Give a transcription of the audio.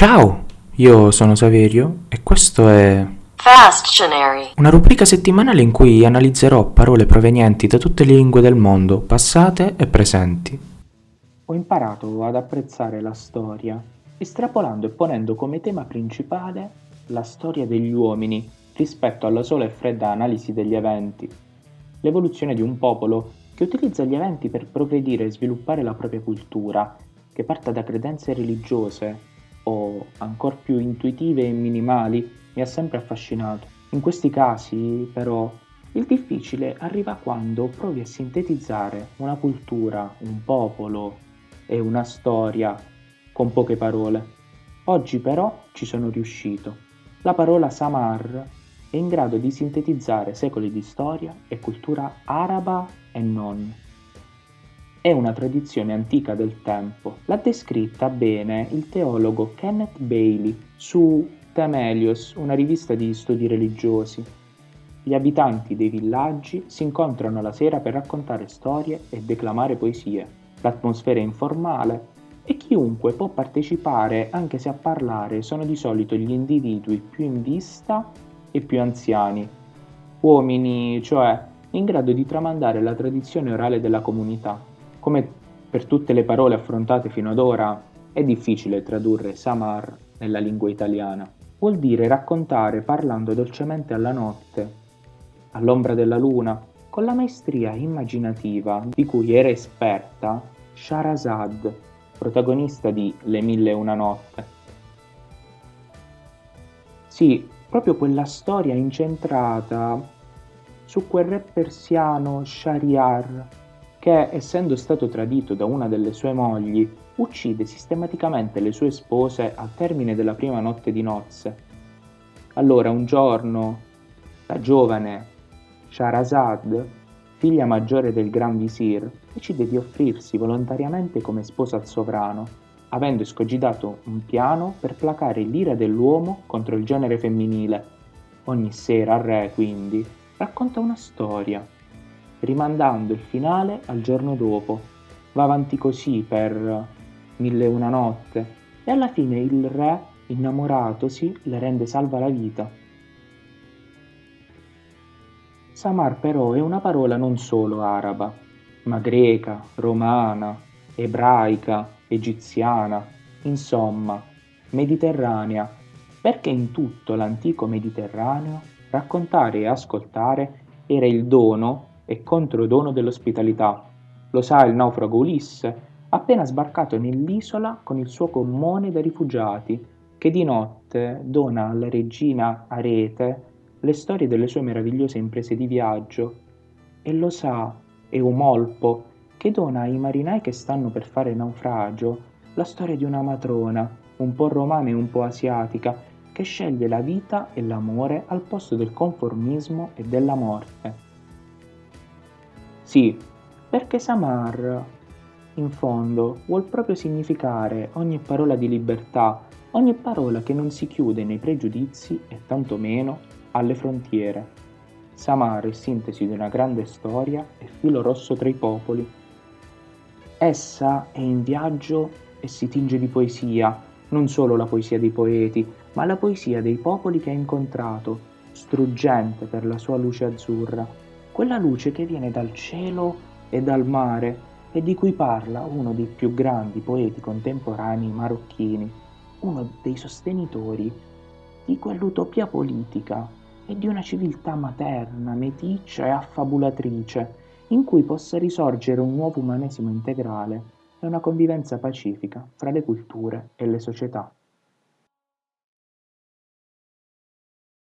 Ciao, io sono Saverio e questo è Fasttionary. una rubrica settimanale in cui analizzerò parole provenienti da tutte le lingue del mondo, passate e presenti. Ho imparato ad apprezzare la storia, estrapolando e ponendo come tema principale la storia degli uomini rispetto alla sola e fredda analisi degli eventi. L'evoluzione di un popolo che utilizza gli eventi per progredire e sviluppare la propria cultura, che parta da credenze religiose o ancora più intuitive e minimali, mi ha sempre affascinato. In questi casi, però, il difficile arriva quando provi a sintetizzare una cultura, un popolo e una storia con poche parole. Oggi però ci sono riuscito. La parola Samar è in grado di sintetizzare secoli di storia e cultura araba e non. È una tradizione antica del tempo. L'ha descritta bene il teologo Kenneth Bailey su Temelios, una rivista di studi religiosi. Gli abitanti dei villaggi si incontrano la sera per raccontare storie e declamare poesie. L'atmosfera è informale e chiunque può partecipare anche se a parlare sono di solito gli individui più in vista e più anziani, uomini cioè in grado di tramandare la tradizione orale della comunità. Come per tutte le parole affrontate fino ad ora, è difficile tradurre Samar nella lingua italiana. Vuol dire raccontare parlando dolcemente alla notte, all'ombra della luna, con la maestria immaginativa di cui era esperta Sharazad, protagonista di Le mille e una notte. Sì, proprio quella storia incentrata su quel re persiano Shahriar che, essendo stato tradito da una delle sue mogli, uccide sistematicamente le sue spose al termine della prima notte di nozze. Allora un giorno la giovane Shahrazad, figlia maggiore del Gran Visir, decide di offrirsi volontariamente come sposa al sovrano, avendo escogitato un piano per placare l'ira dell'uomo contro il genere femminile. Ogni sera il re, quindi, racconta una storia, rimandando il finale al giorno dopo. Va avanti così per mille e una notte e alla fine il re, innamoratosi, le rende salva la vita. Samar però è una parola non solo araba, ma greca, romana, ebraica, egiziana, insomma, mediterranea, perché in tutto l'antico Mediterraneo raccontare e ascoltare era il dono e controdono dell'ospitalità. Lo sa il naufrago Ulisse, appena sbarcato nell'isola con il suo gommone da rifugiati, che di notte dona alla regina Arete le storie delle sue meravigliose imprese di viaggio. E lo sa Eumolpo, che dona ai marinai che stanno per fare naufragio la storia di una matrona, un po' romana e un po' asiatica, che sceglie la vita e l'amore al posto del conformismo e della morte. Sì, perché Samar, in fondo, vuol proprio significare ogni parola di libertà, ogni parola che non si chiude nei pregiudizi e tantomeno alle frontiere. Samar è sintesi di una grande storia e filo rosso tra i popoli. Essa è in viaggio e si tinge di poesia, non solo la poesia dei poeti, ma la poesia dei popoli che ha incontrato, struggente per la sua luce azzurra, quella luce che viene dal cielo e dal mare e di cui parla uno dei più grandi poeti contemporanei marocchini, uno dei sostenitori di quell'utopia politica e di una civiltà materna, meticcia e affabulatrice, in cui possa risorgere un nuovo umanesimo integrale e una convivenza pacifica fra le culture e le società.